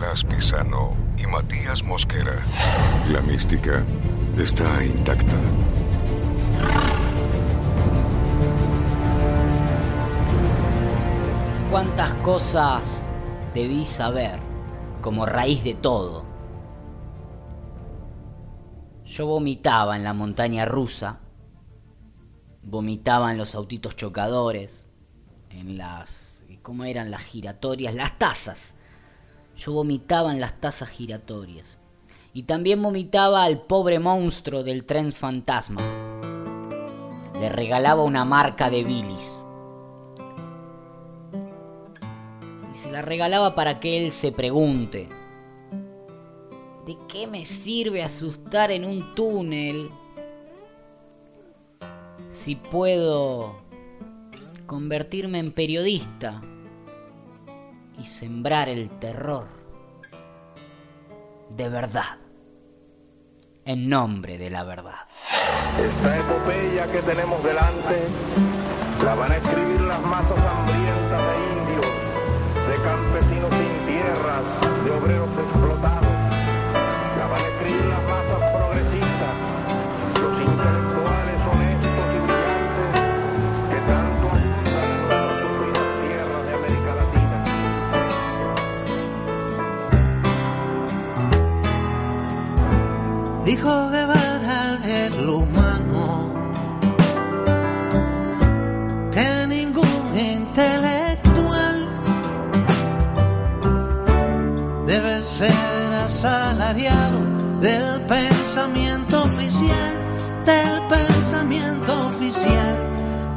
Pisano y Matías Mosquera. La mística está intacta. ¿Cuántas cosas debí saber como raíz de todo? Yo vomitaba en la montaña rusa, vomitaba en los autitos chocadores, en las... ¿Cómo eran las giratorias? Las tazas. Yo vomitaba en las tazas giratorias. Y también vomitaba al pobre monstruo del tren fantasma. Le regalaba una marca de bilis. Y se la regalaba para que él se pregunte. ¿De qué me sirve asustar en un túnel si puedo convertirme en periodista y sembrar el terror de verdad en nombre de la verdad? Esta epopeya que tenemos delante la van a escribir las masas hambrientas de indios, de campesinos sin tierras, de obreros ser asalariado del pensamiento oficial, del pensamiento oficial.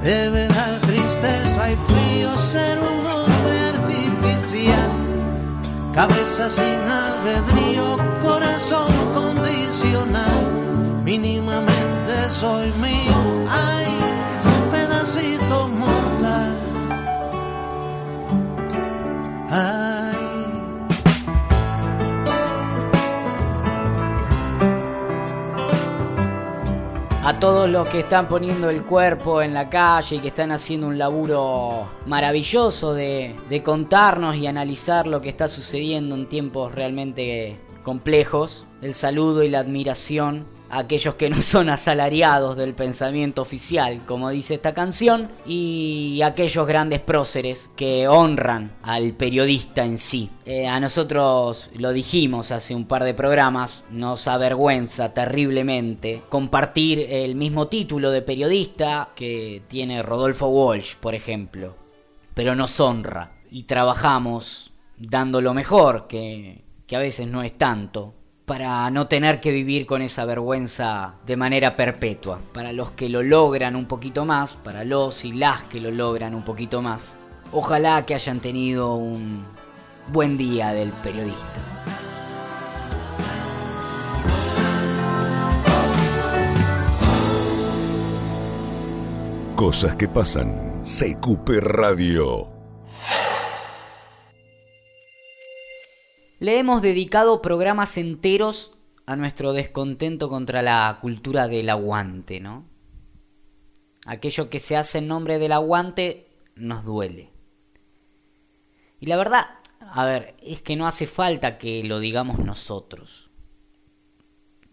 Debe dar tristeza y frío ser un hombre artificial. Cabeza sin albedrío, corazón condicional. Mínimamente soy mío, ay, los que están poniendo el cuerpo en la calle y que están haciendo un laburo maravilloso de, de contarnos y analizar lo que está sucediendo en tiempos realmente complejos, el saludo y la admiración a aquellos que no son asalariados del pensamiento oficial, como dice esta canción, y aquellos grandes próceres que honran al periodista en sí. Eh, a nosotros lo dijimos hace un par de programas, nos avergüenza terriblemente compartir el mismo título de periodista que tiene Rodolfo Walsh, por ejemplo, pero nos honra y trabajamos dando lo mejor, que, que a veces no es tanto, para no tener que vivir con esa vergüenza de manera perpetua. Para los que lo logran un poquito más, para los y las que lo logran un poquito más, ojalá que hayan tenido un buen día del periodista. Cosas que pasan. CQP Radio. Le hemos dedicado programas enteros a nuestro descontento contra la cultura del aguante, ¿no? Aquello que se hace en nombre del aguante nos duele. Y la verdad, a ver, es que no hace falta que lo digamos nosotros.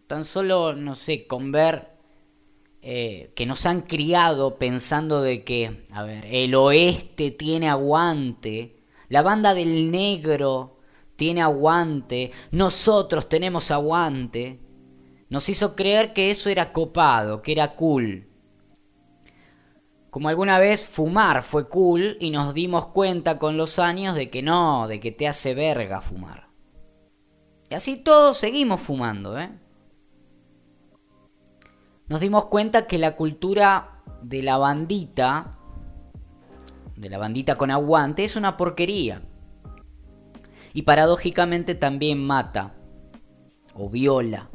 Tan solo, no sé, con ver eh, que nos han criado pensando de que, a ver, el oeste tiene aguante, la banda del negro tiene aguante, nosotros tenemos aguante, nos hizo creer que eso era copado, que era cool. Como alguna vez fumar fue cool y nos dimos cuenta con los años de que no, de que te hace verga fumar. Y así todos seguimos fumando, ¿eh? Nos dimos cuenta que la cultura de la bandita, de la bandita con aguante, es una porquería. Y paradójicamente también mata o viola.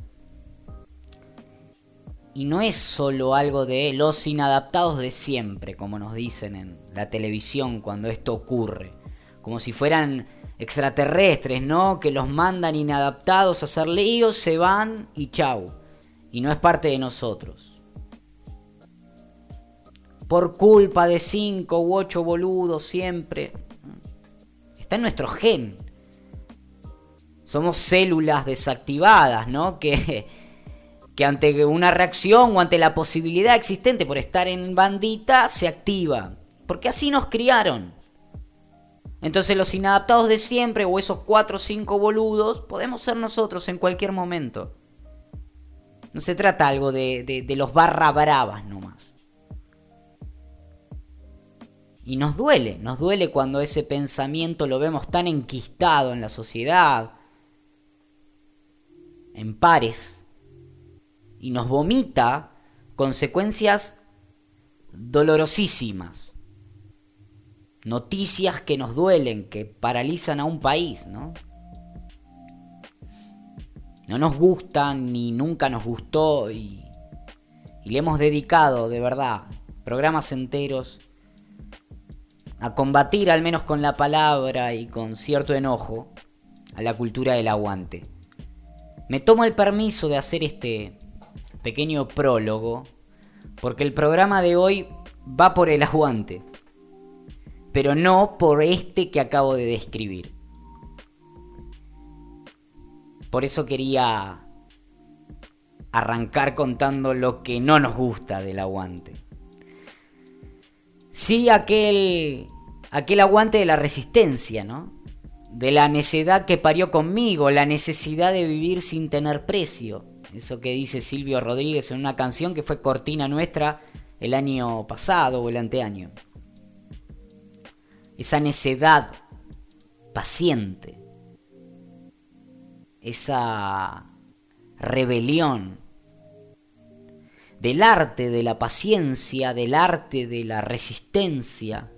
Y no es solo algo de los inadaptados de siempre, como nos dicen en la televisión cuando esto ocurre. Como si fueran extraterrestres, ¿no? Que los mandan inadaptados a hacer líos, se van y chau. Y no es parte de nosotros. Por culpa de cinco u ocho boludos siempre. Está en nuestro gen. Somos células desactivadas, ¿no? Que, que ante una reacción o ante la posibilidad existente por estar en bandita se activa. Porque así nos criaron. Entonces los inadaptados de siempre o esos cuatro o cinco boludos podemos ser nosotros en cualquier momento. No se trata algo de, de los barra bravas nomás. Y nos duele, nos duele cuando ese pensamiento lo vemos tan enquistado en la sociedad, en pares, y nos vomita consecuencias dolorosísimas noticias que nos duelen, que paralizan a un país, ¿no? No nos gustan ni nunca nos gustó y, y le hemos dedicado de verdad programas enteros a combatir al menos con la palabra y con cierto enojo a la cultura del aguante. Me tomo el permiso de hacer este pequeño prólogo porque el programa de hoy va por el aguante pero no por este que acabo de describir. Por eso quería arrancar contando lo que no nos gusta del aguante. Sí, aquel, aquel aguante de la resistencia, ¿no? De la necedad que parió conmigo, la necesidad de vivir sin tener precio. Eso que dice Silvio Rodríguez en una canción que fue cortina nuestra el año pasado o el anteaño. Esa necedad paciente, esa rebelión del arte de la paciencia, del arte de la resistencia,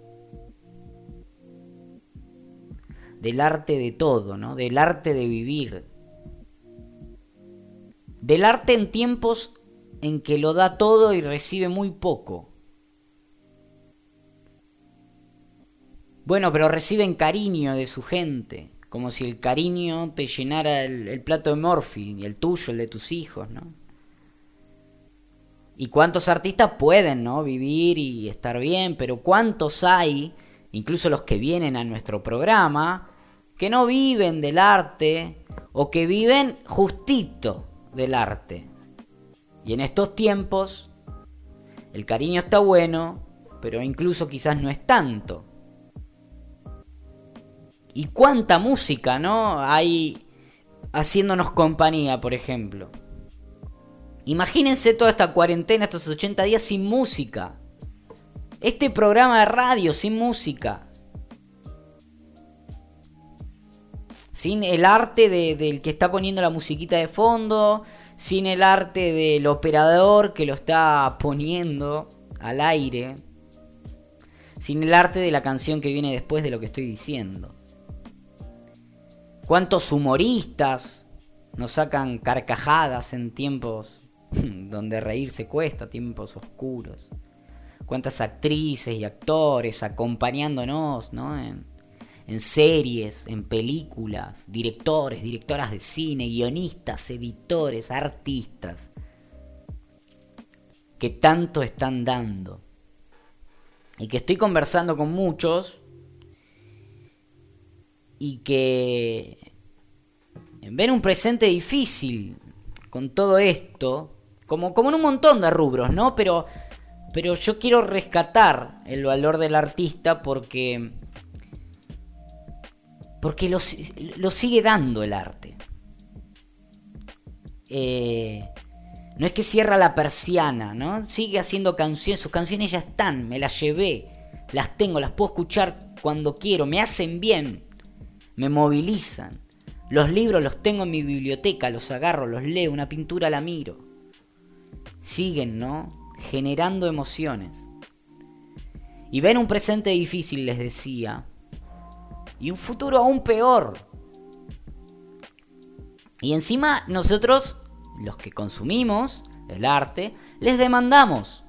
del arte de todo, ¿no? Del arte de vivir. Del arte en tiempos en que lo da todo y recibe muy poco. Bueno, pero reciben cariño de su gente, como si el cariño te llenara el, plato de morphine, y el tuyo, el de tus hijos, ¿no? Y cuántos artistas pueden, ¿no? Vivir y estar bien, pero cuántos hay, incluso los que vienen a nuestro programa, que no viven del arte o que viven justito del arte. Y en estos tiempos, el cariño está bueno, pero incluso quizás no es tanto. Y cuánta música, ¿no? Hay haciéndonos compañía, por ejemplo. Imagínense toda esta cuarentena, estos 80 días sin música. Este programa de radio sin música. Sin el arte del que está poniendo la musiquita de fondo. Sin el arte del operador que lo está poniendo al aire. Sin el arte de la canción que viene después de lo que estoy diciendo. ¿Cuántos humoristas nos sacan carcajadas en tiempos donde reírse cuesta, tiempos oscuros? ¿Cuántas actrices y actores acompañándonos ¿no? En series, en películas, directores, directoras de cine, guionistas, editores, artistas? que tanto están dando. Y que estoy conversando con muchos y que ven un presente difícil con todo esto, como, como en un montón de rubros, ¿no? Pero, pero yo quiero rescatar el valor del artista porque, porque lo, sigue dando el arte. Eh, no es que cierra la persiana, ¿no? Sigue haciendo canciones, sus canciones ya están, me las llevé, las tengo, las puedo escuchar cuando quiero, me hacen bien me movilizan. Los libros los tengo en mi biblioteca, los agarro, los leo, una pintura la miro. Siguen, ¿no? Generando emociones. Y ven un presente difícil, les decía. Y un futuro aún peor. Y encima nosotros, los que consumimos el arte, les demandamos.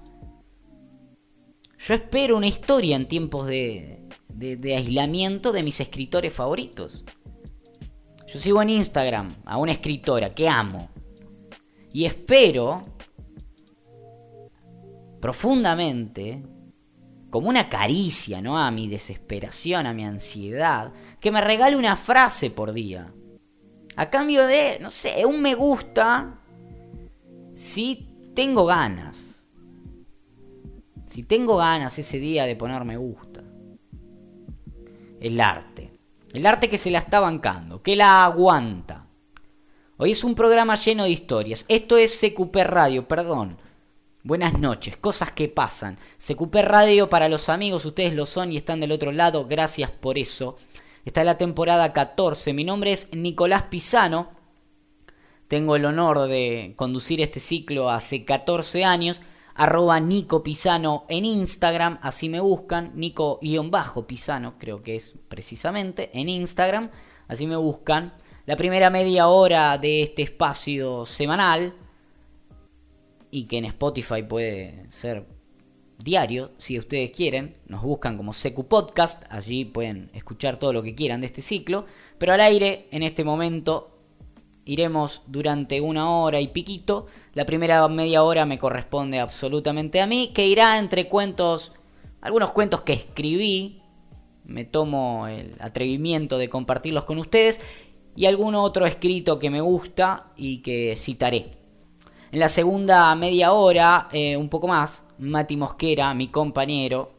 Yo espero una historia en tiempos de, de, aislamiento de mis escritores favoritos. Yo sigo en Instagram a una escritora que amo. Y espero profundamente, como una caricia, ¿no? A mi desesperación, a mi ansiedad, que me regale una frase por día. A cambio de, no sé, un me gusta si tengo ganas. Si tengo ganas ese día de poner me gusta. El arte. El arte que se la está bancando, que la aguanta. Hoy es un programa lleno de historias. Esto es CQP Radio, perdón. Buenas noches, cosas que pasan. CQP Radio para los amigos, ustedes lo son y están del otro lado, gracias por eso. Está la temporada 14, mi nombre es Nicolás Pisano. Tengo el honor de conducir este ciclo hace 14 años. Arroba Nico Pisano en Instagram, así me buscan. Nico-Pisano, creo que es precisamente, en Instagram, así me buscan. La primera media hora de este espacio semanal y que en Spotify puede ser diario, si ustedes quieren. Nos buscan como Secu Podcast, allí pueden escuchar todo lo que quieran de este ciclo. Pero al aire, en este momento, iremos durante una hora y piquito. La primera media hora me corresponde absolutamente a mí, que irá entre cuentos, algunos cuentos que escribí. Me tomo el atrevimiento de compartirlos con ustedes y algún otro escrito que me gusta y que citaré. En la segunda media hora, eh, un poco más, Mati Mosquera, mi compañero,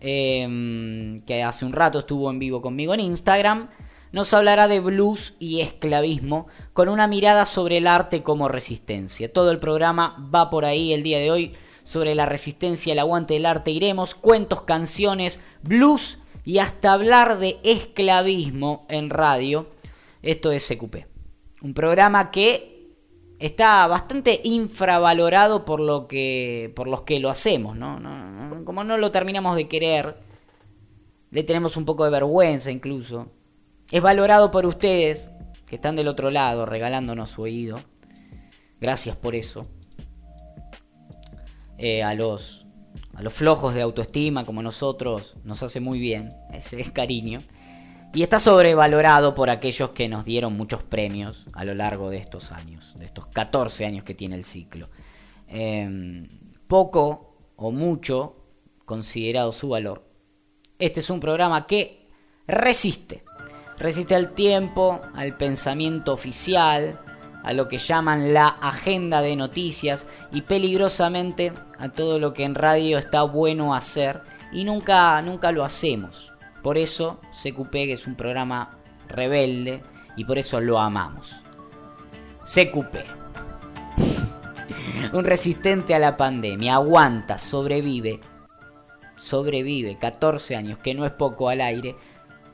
em, que hace un rato estuvo en vivo conmigo en Instagram, nos hablará de blues y esclavismo con una mirada sobre el arte como resistencia. Todo el programa va por ahí el día de hoy sobre la resistencia, el aguante del arte. Iremos cuentos, canciones, blues y hasta hablar de esclavismo en radio. Esto es CQP. Un programa que está bastante infravalorado por lo que por los que lo hacemos, ¿no? Como no lo terminamos de querer, le tenemos un poco de vergüenza incluso. Es valorado por ustedes que están del otro lado regalándonos su oído. Gracias por eso. Eh, a los a los flojos de autoestima como nosotros nos hace muy bien ese cariño. Y está sobrevalorado por aquellos que nos dieron muchos premios a lo largo de estos años, de estos 14 años que tiene el ciclo. Em, poco o mucho considerado su valor. Este es un programa que resiste. Resiste al tiempo, al pensamiento oficial, a lo que llaman la agenda de noticias y peligrosamente a todo lo que en radio está bueno hacer y nunca, nunca lo hacemos. Por eso CQP es un programa rebelde y por eso lo amamos. CQP. un resistente a la pandemia, aguanta, sobrevive. Sobrevive 14 años, que no es poco al aire.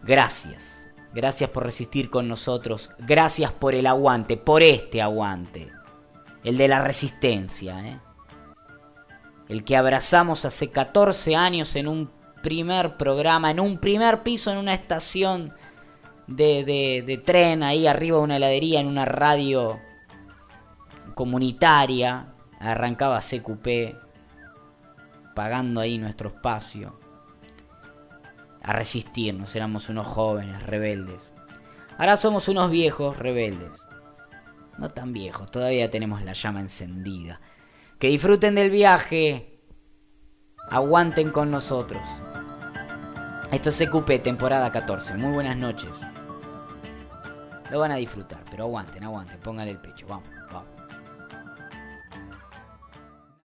Gracias. Gracias por resistir con nosotros. Gracias por el aguante, por este aguante. El de la resistencia, ¿eh? El que abrazamos hace 14 años en un primer programa, en un primer piso, en una estación de, tren, ahí arriba de una heladería, en una radio comunitaria. Arrancaba CQP, pagando ahí nuestro espacio. A resistirnos, éramos unos jóvenes rebeldes. Ahora somos unos viejos rebeldes. No tan viejos, todavía tenemos la llama encendida. Que disfruten del viaje. Aguanten con nosotros. Esto es CQP, temporada 14. Muy buenas noches. Lo van a disfrutar, pero aguanten, aguanten, pónganle el pecho, vamos.